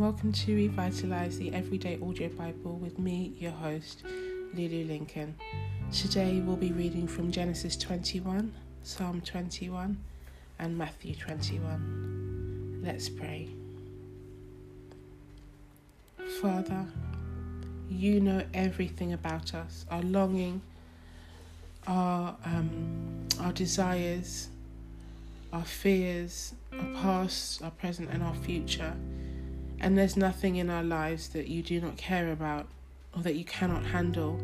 Welcome to Revitalize the Everyday Audio Bible with me, your host, Lulu Lincoln. Today we'll be reading from Genesis 21, Psalm 21, and Matthew 21. Let's pray. Father, you know everything about us our longing, our, um, our desires, our fears, our past, our present, and our future. And there's nothing in our lives that you do not care about or that you cannot handle.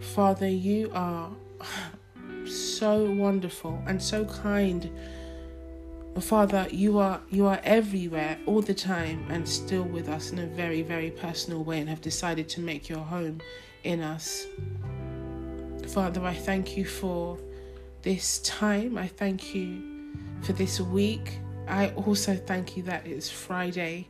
Father, you are so wonderful and so kind. Father, you are you are everywhere all the time and still with us in a very very personal way and have decided to make your home in us. Father, I thank you for this time. I thank you for this week. I also thank you that it's Friday.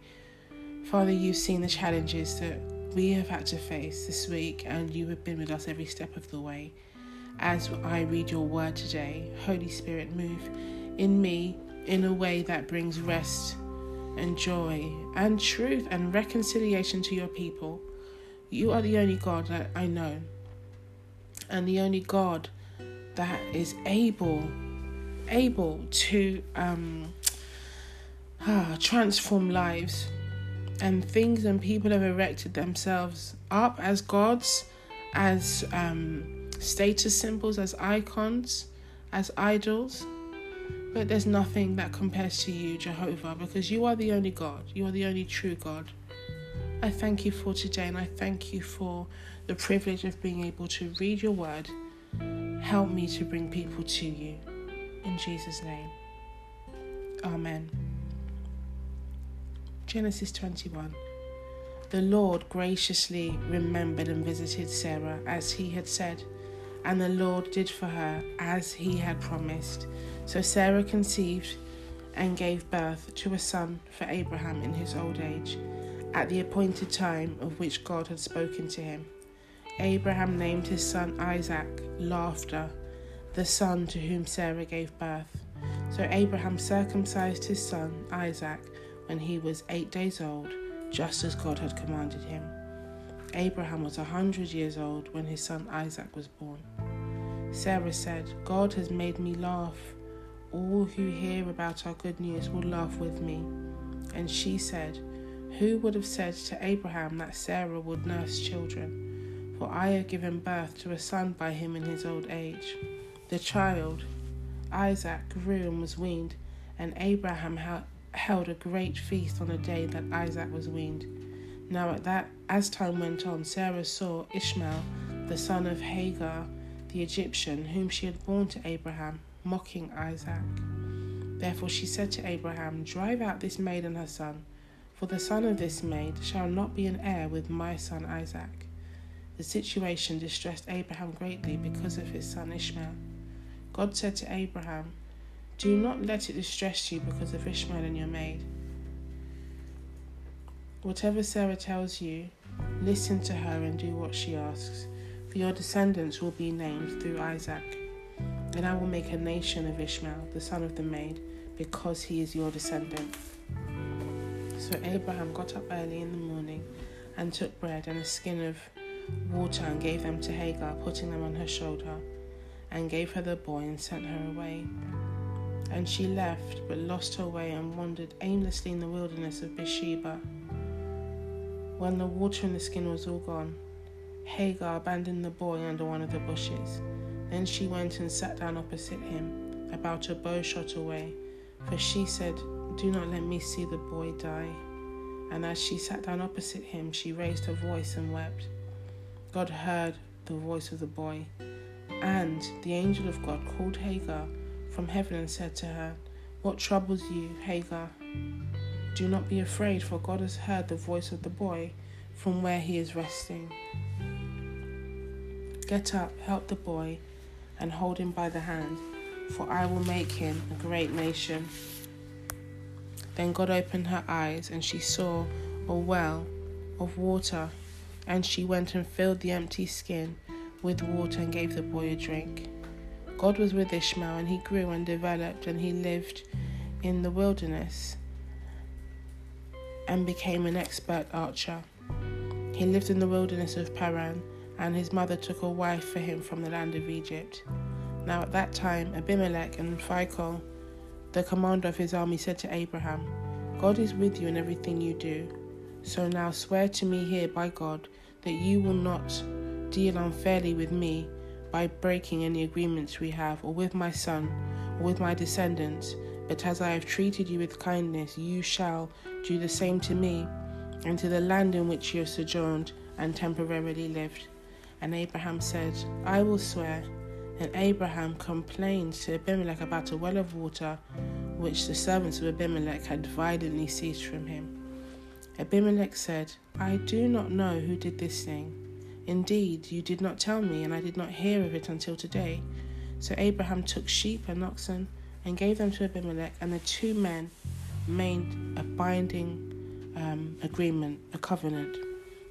Father, you've seen the challenges that we have had to face this week, and you have been with us every step of the way. As I read your word today, Holy Spirit, move in me in a way that brings rest and joy and truth and reconciliation to your people. You are the only God that I know, and the only God that is able able to um, ah, transform lives and things and people have erected themselves up as gods, as um, status symbols, as icons, as idols. But there's nothing that compares to you, Jehovah, because you are the only God. You are the only true God. I thank you for today and I thank you for the privilege of being able to read your word. Help me to bring people to you. In Jesus' name. Amen. Genesis 21. The Lord graciously remembered and visited Sarah as he had said, and the Lord did for her as he had promised. So Sarah conceived and gave birth to a son for Abraham in his old age, at the appointed time of which God had spoken to him. Abraham named his son Isaac Laughter the son to whom Sarah gave birth. So Abraham circumcised his son Isaac when he was eight days old, just as God had commanded him. Abraham was a hundred years old when his son Isaac was born. Sarah said, God has made me laugh. All who hear about our good news will laugh with me. And she said, Who would have said to Abraham that Sarah would nurse children? For I have given birth to a son by him in his old age. The child, Isaac, grew and was weaned, and Abraham held a great feast on the day that Isaac was weaned. Now at that, as time went on, Sarah saw Ishmael, the son of Hagar, the Egyptian, whom she had borne to Abraham, mocking Isaac. Therefore she said to Abraham, Drive out this maid and her son, for the son of this maid shall not be an heir with my son Isaac. The situation distressed Abraham greatly because of his son Ishmael. God said to Abraham, Do not let it distress you because of Ishmael and your maid. Whatever Sarah tells you, listen to her and do what she asks, for your descendants will be named through Isaac. And I will make a nation of Ishmael, the son of the maid, because he is your descendant. So Abraham got up early in the morning and took bread and a skin of water and gave them to Hagar, putting them on her shoulder and gave her the boy and sent her away. And she left, but lost her way and wandered aimlessly in the wilderness of Beersheba. When the water in the skin was all gone, Hagar abandoned the boy under one of the bushes. Then she went and sat down opposite him, about a bow shot away, for she said, Do not let me see the boy die. And as she sat down opposite him, she raised her voice and wept. God heard the voice of the boy and the angel of God called Hagar from heaven and said to her, What troubles you, Hagar? Do not be afraid, for God has heard the voice of the boy from where he is resting. Get up, help the boy, and hold him by the hand, for I will make him a great nation. Then God opened her eyes, and she saw a well of water, and she went and filled the empty skin with water and gave the boy a drink. God was with Ishmael, and he grew and developed, and he lived in the wilderness. and became an expert archer. He lived in the wilderness of Paran, and his mother took a wife for him from the land of Egypt. Now at that time, Abimelech and Phicol, the commander of his army, said to Abraham, God is with you in everything you do. So now swear to me here by God that you will not deal unfairly with me by breaking any agreements we have, or with my son, or with my descendants, but as I have treated you with kindness, you shall do the same to me and to the land in which you have sojourned and temporarily lived. And Abraham said, I will swear. And Abraham complained to Abimelech about a well of water which the servants of Abimelech had violently seized from him. Abimelech said, I do not know who did this thing. Indeed, you did not tell me, and I did not hear of it until today. So Abraham took sheep and oxen and gave them to Abimelech, and the two men made a binding um, agreement, a covenant.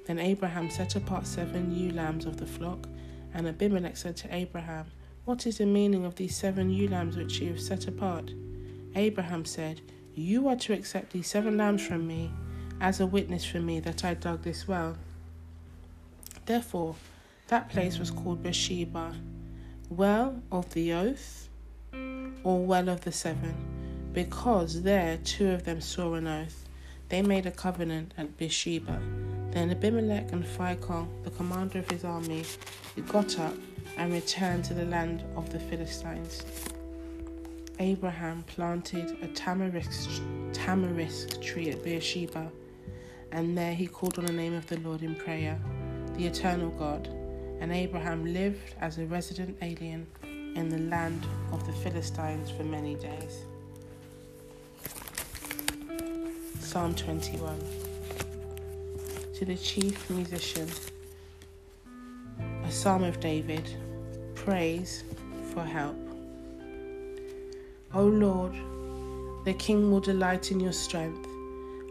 Then Abraham set apart seven ewe lambs of the flock, and Abimelech said to Abraham, What is the meaning of these seven ewe lambs which you have set apart? Abraham said, You are to accept these seven lambs from me as a witness for me that I dug this well. Therefore, that place was called Beersheba, well of the oath, or well of the seven, because there two of them saw an oath. They made a covenant at Beersheba. Then Abimelech and Phicol, the commander of his army, got up and returned to the land of the Philistines. Abraham planted a tamarisk, tamarisk tree at Beersheba and there he called on the name of the Lord in prayer, the eternal God. And Abraham lived as a resident alien in the land of the Philistines for many days. Psalm 21 To the chief musician, a psalm of David, praise for help. O Lord, the king will delight in your strength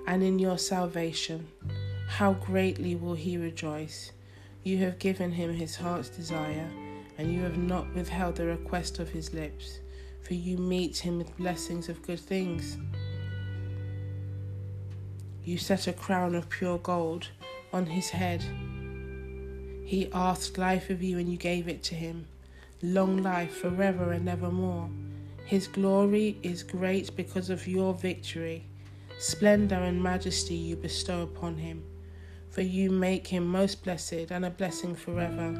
and in your salvation. How greatly will he rejoice! You have given him his heart's desire, and you have not withheld the request of his lips, for you meet him with blessings of good things. You set a crown of pure gold on his head. He asked life of you, and you gave it to him long life forever and evermore. His glory is great because of your victory. Splendor and majesty you bestow upon him, for you make him most blessed and a blessing forever.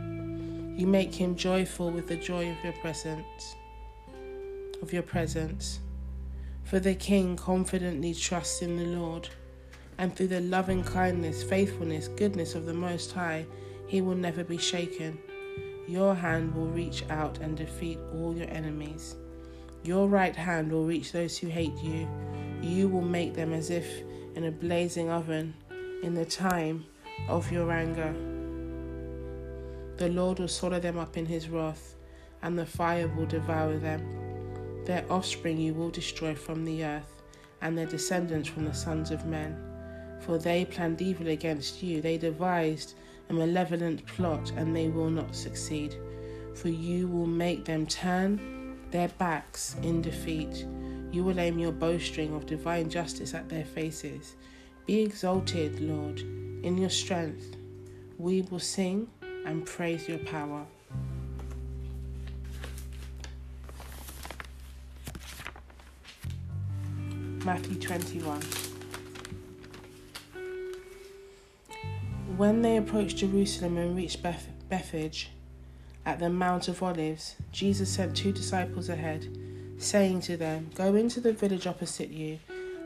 You make him joyful with the joy of your presence. Of your presence. For the king confidently trusts in the Lord, and through the loving kindness, faithfulness, goodness of the Most High, he will never be shaken. Your hand will reach out and defeat all your enemies. Your right hand will reach those who hate you you will make them as if in a blazing oven in the time of your anger. The Lord will swallow them up in his wrath, and the fire will devour them. Their offspring you will destroy from the earth, and their descendants from the sons of men. For they planned evil against you, they devised a malevolent plot, and they will not succeed. For you will make them turn their backs in defeat you will aim your bowstring of divine justice at their faces. Be exalted, Lord, in your strength. We will sing and praise your power. Matthew 21. When they approached Jerusalem and reached Beth- Bethphage at the Mount of Olives, Jesus sent two disciples ahead saying to them, Go into the village opposite you,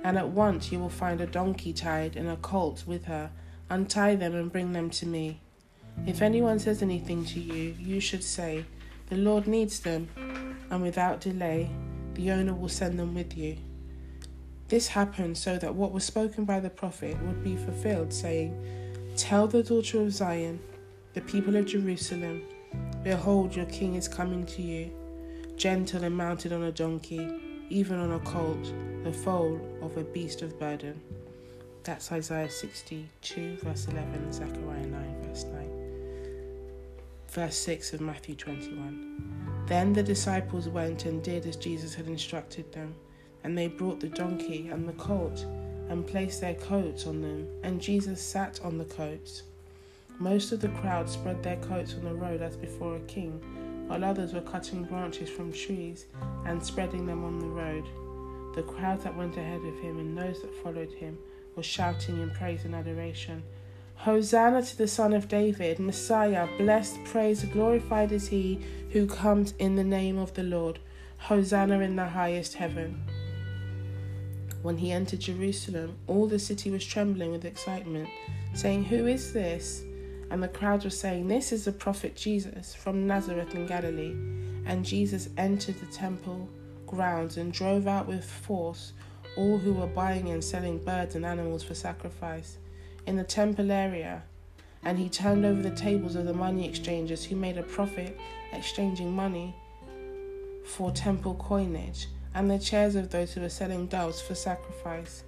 and at once you will find a donkey tied and a colt with her. Untie them and bring them to me. If anyone says anything to you, you should say, The Lord needs them, and without delay, the owner will send them with you. This happened so that what was spoken by the prophet would be fulfilled, saying, Tell the daughter of Zion, the people of Jerusalem, Behold, your king is coming to you gentle and mounted on a donkey, even on a colt, the foal of a beast of burden. That's Isaiah 62, verse 11, Zechariah 9, verse 9. Verse 6 of Matthew 21. Then the disciples went and did as Jesus had instructed them, and they brought the donkey and the colt and placed their coats on them, and Jesus sat on the coats. Most of the crowd spread their coats on the road as before a king, while others were cutting branches from trees and spreading them on the road. The crowd that went ahead of him and those that followed him were shouting in praise and adoration. Hosanna to the Son of David, Messiah, blessed, praised, glorified is he who comes in the name of the Lord. Hosanna in the highest heaven. When he entered Jerusalem, all the city was trembling with excitement, saying, Who is this? And the crowd was saying, This is the prophet Jesus from Nazareth in Galilee. And Jesus entered the temple grounds and drove out with force all who were buying and selling birds and animals for sacrifice in the temple area. And he turned over the tables of the money exchangers who made a profit exchanging money for temple coinage and the chairs of those who were selling doves for sacrifice.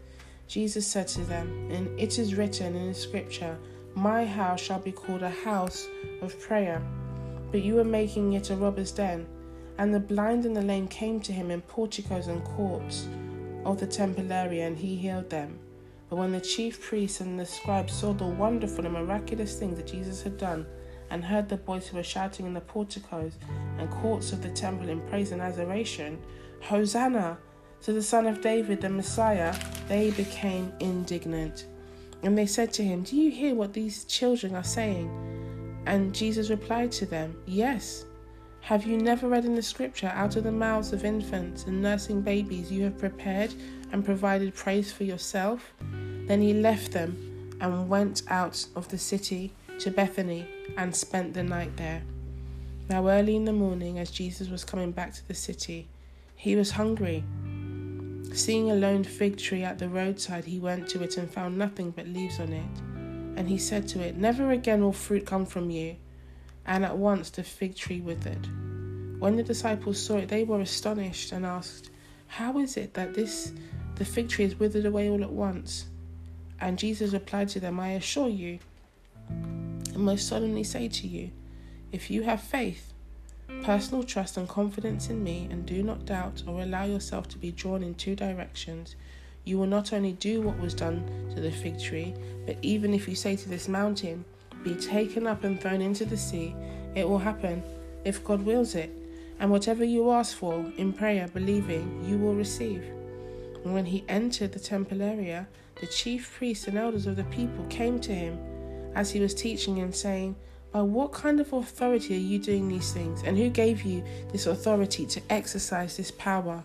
Jesus said to them, And it is written in the scripture, My house shall be called a house of prayer, but you are making it a robber's den. And the blind and the lame came to him in porticos and courts of the temple area, and he healed them. But when the chief priests and the scribes saw the wonderful and miraculous things that Jesus had done, and heard the boys who were shouting in the porticos and courts of the temple in praise and adoration, Hosanna to the Son of David, the Messiah, they became indignant. And they said to him, Do you hear what these children are saying? And Jesus replied to them, Yes. Have you never read in the scripture, out of the mouths of infants and nursing babies, you have prepared and provided praise for yourself? Then he left them and went out of the city to Bethany and spent the night there. Now, early in the morning, as Jesus was coming back to the city, he was hungry. Seeing a lone fig tree at the roadside, he went to it and found nothing but leaves on it. And he said to it, Never again will fruit come from you. And at once the fig tree withered. When the disciples saw it, they were astonished and asked, How is it that this the fig tree is withered away all at once? And Jesus replied to them, I assure you, and most solemnly say to you, if you have faith, Personal trust and confidence in me, and do not doubt or allow yourself to be drawn in two directions. You will not only do what was done to the fig tree, but even if you say to this mountain, Be taken up and thrown into the sea, it will happen, if God wills it. And whatever you ask for in prayer, believing, you will receive. And when he entered the temple area, the chief priests and elders of the people came to him as he was teaching and saying, by what kind of authority are you doing these things? And who gave you this authority to exercise this power?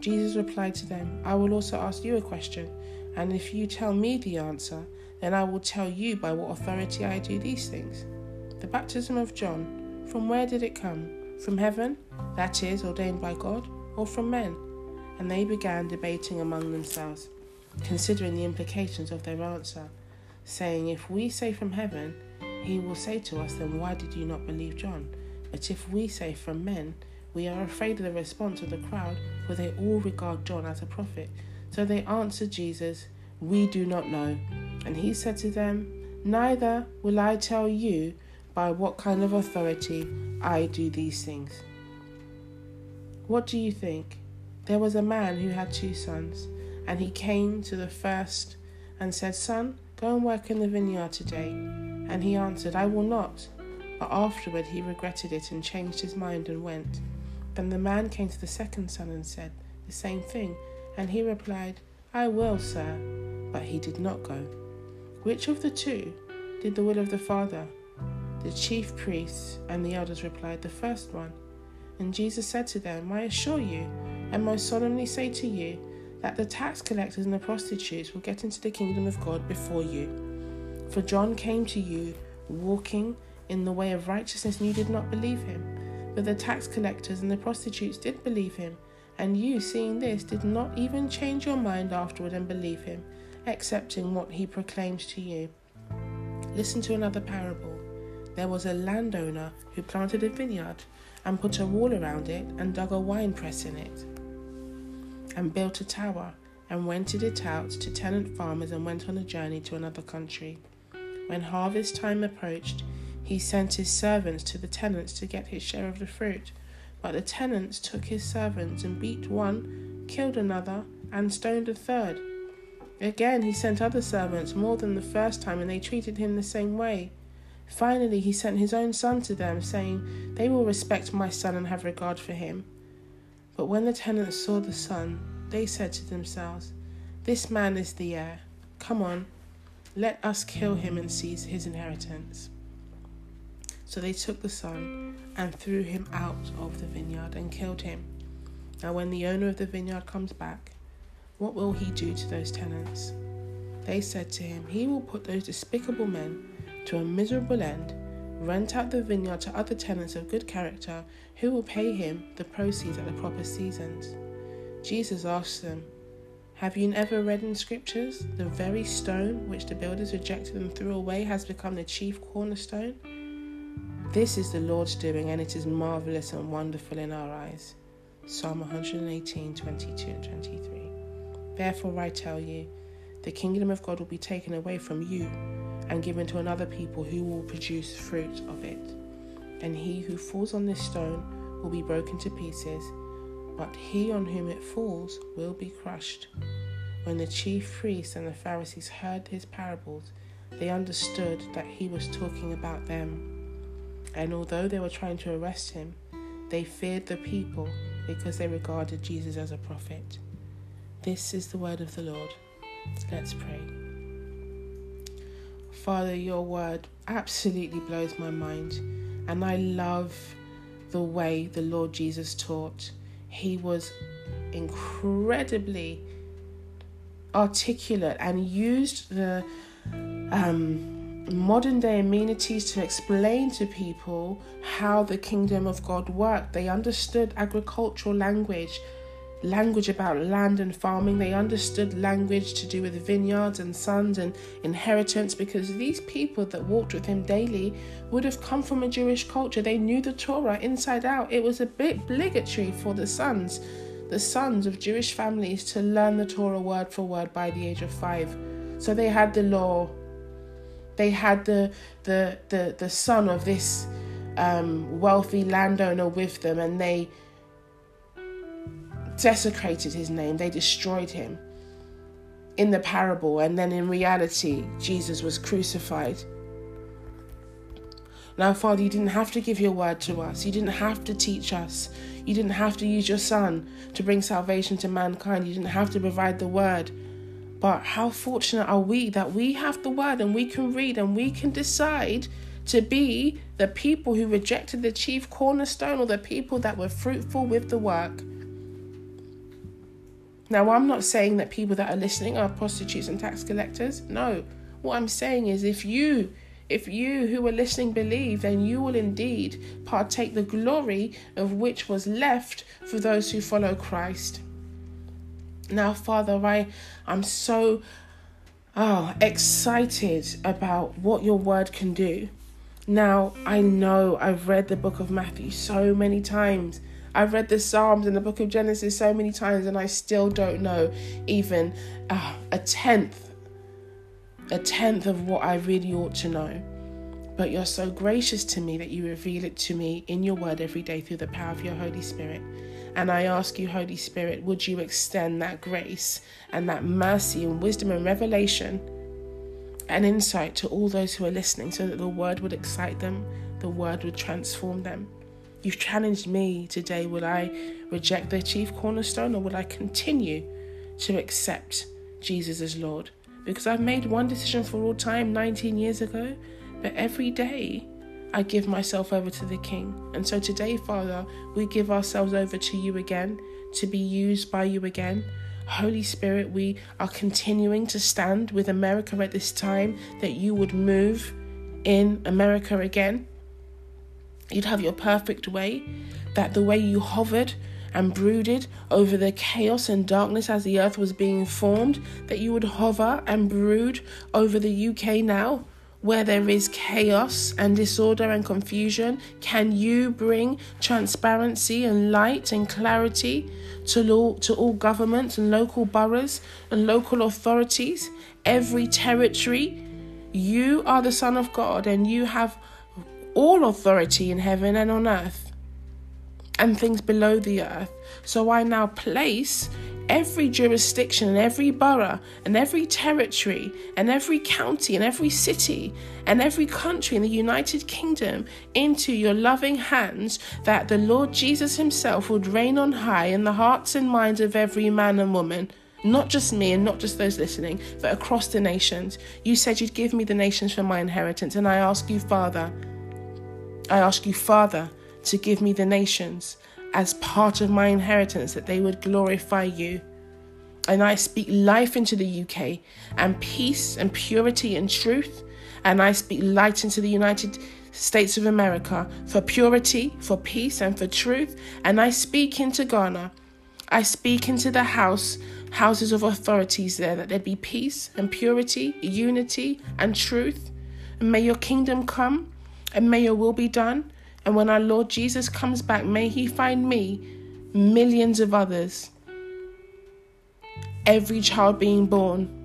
Jesus replied to them, I will also ask you a question, and if you tell me the answer, then I will tell you by what authority I do these things. The baptism of John, from where did it come? From heaven, that is, ordained by God, or from men? And they began debating among themselves, considering the implications of their answer, saying, If we say from heaven, he will say to us, Then why did you not believe John? But if we say from men, we are afraid of the response of the crowd, for they all regard John as a prophet. So they answered Jesus, We do not know. And he said to them, Neither will I tell you by what kind of authority I do these things. What do you think? There was a man who had two sons, and he came to the first and said, Son, go and work in the vineyard today. And he answered, I will not. But afterward he regretted it and changed his mind and went. Then the man came to the second son and said the same thing. And he replied, I will, sir. But he did not go. Which of the two did the will of the Father? The chief priests and the elders replied, The first one. And Jesus said to them, I assure you, and most solemnly say to you, that the tax collectors and the prostitutes will get into the kingdom of God before you. For John came to you walking in the way of righteousness, and you did not believe him. But the tax collectors and the prostitutes did believe him. And you, seeing this, did not even change your mind afterward and believe him, accepting what he proclaims to you. Listen to another parable. There was a landowner who planted a vineyard and put a wall around it and dug a wine press in it and built a tower and rented it out to tenant farmers and went on a journey to another country. When harvest time approached, he sent his servants to the tenants to get his share of the fruit. But the tenants took his servants and beat one, killed another, and stoned a third. Again, he sent other servants more than the first time, and they treated him the same way. Finally, he sent his own son to them, saying, They will respect my son and have regard for him. But when the tenants saw the son, they said to themselves, This man is the heir. Come on, let us kill him and seize his inheritance. So they took the son and threw him out of the vineyard and killed him. Now, when the owner of the vineyard comes back, what will he do to those tenants? They said to him, He will put those despicable men to a miserable end, rent out the vineyard to other tenants of good character who will pay him the proceeds at the proper seasons. Jesus asked them, Have you never read in scriptures, the very stone which the builders rejected and threw away has become the chief cornerstone? This is the Lord's doing, and it is marvelous and wonderful in our eyes. Psalm 118, 22 and 23. Therefore, I tell you, the kingdom of God will be taken away from you and given to another people who will produce fruit of it. And he who falls on this stone will be broken to pieces, but he on whom it falls will be crushed. When the chief priests and the Pharisees heard his parables, they understood that he was talking about them. And although they were trying to arrest him, they feared the people because they regarded Jesus as a prophet. This is the word of the Lord. Let's pray. Father, your word absolutely blows my mind, and I love the way the Lord Jesus taught. He was incredibly articulate and used the um, modern day amenities to explain to people how the kingdom of God worked. They understood agricultural language language about land and farming. They understood language to do with vineyards and sons and inheritance because these people that walked with him daily would have come from a Jewish culture. They knew the Torah inside out. It was a bit obligatory for the sons, the sons of Jewish families, to learn the Torah word for word by the age of five. So they had the law. They had the the the, the son of this um, wealthy landowner with them, and they desecrated his name, they destroyed him in the parable, and then in reality, Jesus was crucified. Now, Father, you didn't have to give your word to us. You didn't have to teach us. You didn't have to use your Son to bring salvation to mankind. You didn't have to provide the word. But how fortunate are we that we have the word and we can read and we can decide to be the people who rejected the chief cornerstone or the people that were fruitful with the work. Now, I'm not saying that people that are listening are prostitutes and tax collectors. No. What I'm saying is if you if you who are listening believe, then you will indeed partake the glory of which was left for those who follow Christ. Now, Father, I I'm so oh, excited about what your word can do. Now, I know I've read the book of Matthew so many times I've read the Psalms and the book of Genesis so many times, and I still don't know even uh, a tenth, a tenth of what I really ought to know. But you're so gracious to me that you reveal it to me in your word every day through the power of your Holy Spirit. And I ask you, Holy Spirit, would you extend that grace and that mercy and wisdom and revelation and insight to all those who are listening so that the word would excite them, the word would transform them. You've challenged me today. Will I reject the chief cornerstone or will I continue to accept Jesus as Lord? Because I've made one decision for all time 19 years ago, but every day I give myself over to the King. And so today, Father, we give ourselves over to you again to be used by you again. Holy Spirit, we are continuing to stand with America at this time that you would move in America again you'd have your perfect way, that the way you hovered and brooded over the chaos and darkness as the earth was being formed, that you would hover and brood over the UK now, where there is chaos and disorder and confusion. Can you bring transparency and light and clarity to all, to all governments and local boroughs and local authorities, every territory? You are the Son of God and you have all authority in heaven and on earth and things below the earth. So I now place every jurisdiction and every borough and every territory and every county and every city and every country in the United Kingdom into your loving hands, that the Lord Jesus Himself would reign on high in the hearts and minds of every man and woman. Not just me and not just those listening, but across the nations. You said you'd give me the nations for my inheritance, and I ask you, Father, I ask you, Father, to give me the nations as part of my inheritance, that they would glorify you. And I speak life into the UK and peace and purity and truth. And I speak light into the United States of America for purity, for peace, and for truth. And I speak into Ghana. I speak into the house, houses of authorities there, that there be peace and purity, unity and truth. And may your kingdom come and may your will be done and when our Lord Jesus comes back, may he find me, millions of others, every child being born,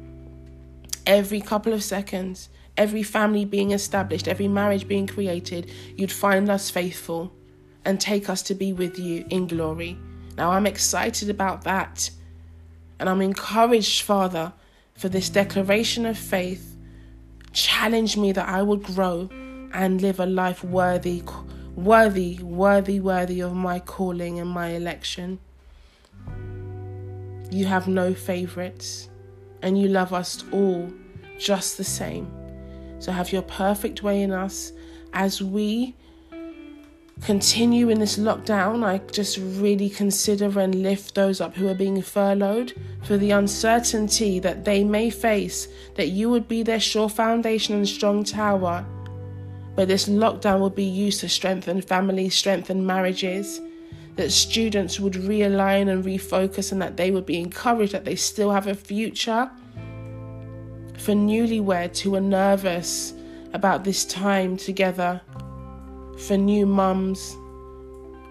every couple of seconds, every family being established, every marriage being created, you'd find us faithful and take us to be with you in glory. Now, I'm excited about that. And I'm encouraged, Father, for this declaration of faith. Challenge me that I would grow and live a life worthy worthy, worthy, worthy of my calling and my election. You have no favorites, and you love us all just the same. So have your perfect way in us as we continue in this lockdown. I just really consider and lift those up who are being furloughed for the uncertainty that they may face, that you would be their sure foundation and strong tower but this lockdown will be used to strengthen families, strengthen marriages, that students would realign and refocus, and that they would be encouraged that they still have a future. For newlyweds who are nervous about this time together, for new mums,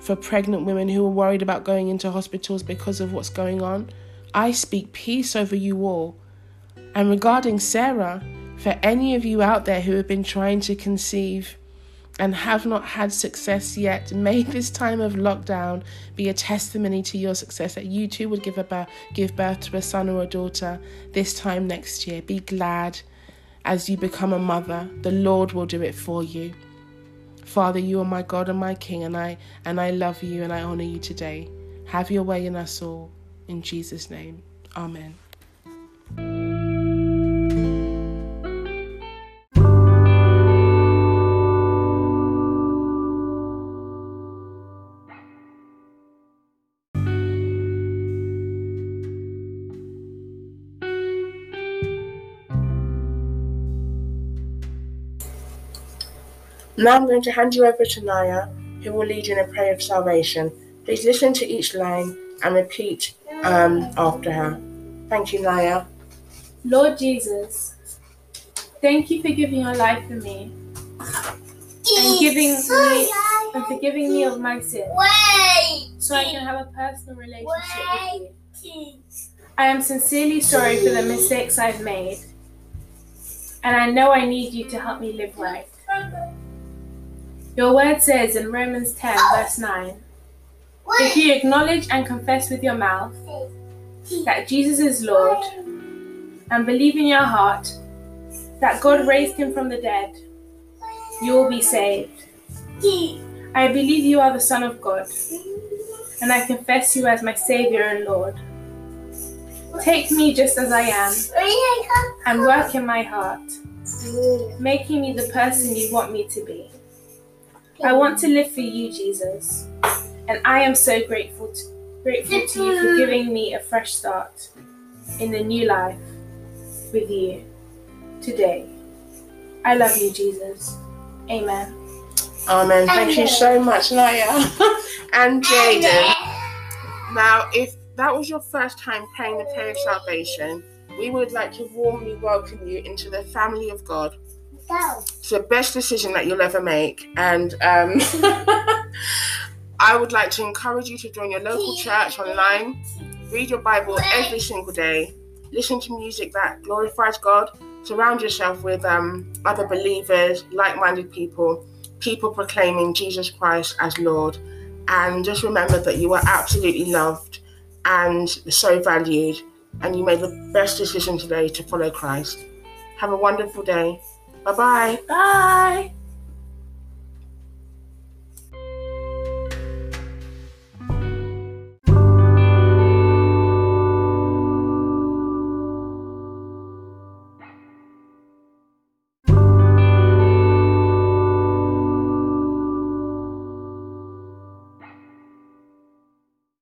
for pregnant women who are worried about going into hospitals because of what's going on, I speak peace over you all. And regarding Sarah, for any of you out there who have been trying to conceive and have not had success yet, may this time of lockdown be a testimony to your success that you too would give, birth, give birth to a son or a daughter this time next year. Be glad as you become a mother. The Lord will do it for you. Father, you are my God and my King, and I and I love you and I honor you today. Have your way in us all. In Jesus' name. Amen. Now I'm going to hand you over to Naya, who will lead you in a prayer of salvation. Please listen to each line and repeat um, after her. Thank you, Naya. Lord Jesus, thank you for giving your life for me and giving me and forgiving me of my sins, so I can have a personal relationship with you. I am sincerely sorry for the mistakes I've made, and I know I need you to help me live right. Your word says in Romans 10, verse 9 If you acknowledge and confess with your mouth that Jesus is Lord and believe in your heart that God raised him from the dead, you will be saved. I believe you are the Son of God, and I confess you as my Savior and Lord. Take me just as I am and work in my heart, making me the person you want me to be. I want to live for you, Jesus. And I am so grateful to, grateful to you for giving me a fresh start in the new life with you today. I love you, Jesus. Amen. Amen. Thank you so much, Naya and Jaden. Now, if that was your first time praying the prayer of salvation, we would like to warmly welcome you into the family of God it's the best decision that you'll ever make. And um, I would like to encourage you to join your local church online, read your Bible every single day, listen to music that glorifies God, surround yourself with um, other believers, like minded people, people proclaiming Jesus Christ as Lord. And just remember that you are absolutely loved and so valued, and you made the best decision today to follow Christ. Have a wonderful day. Bye-bye. Bye.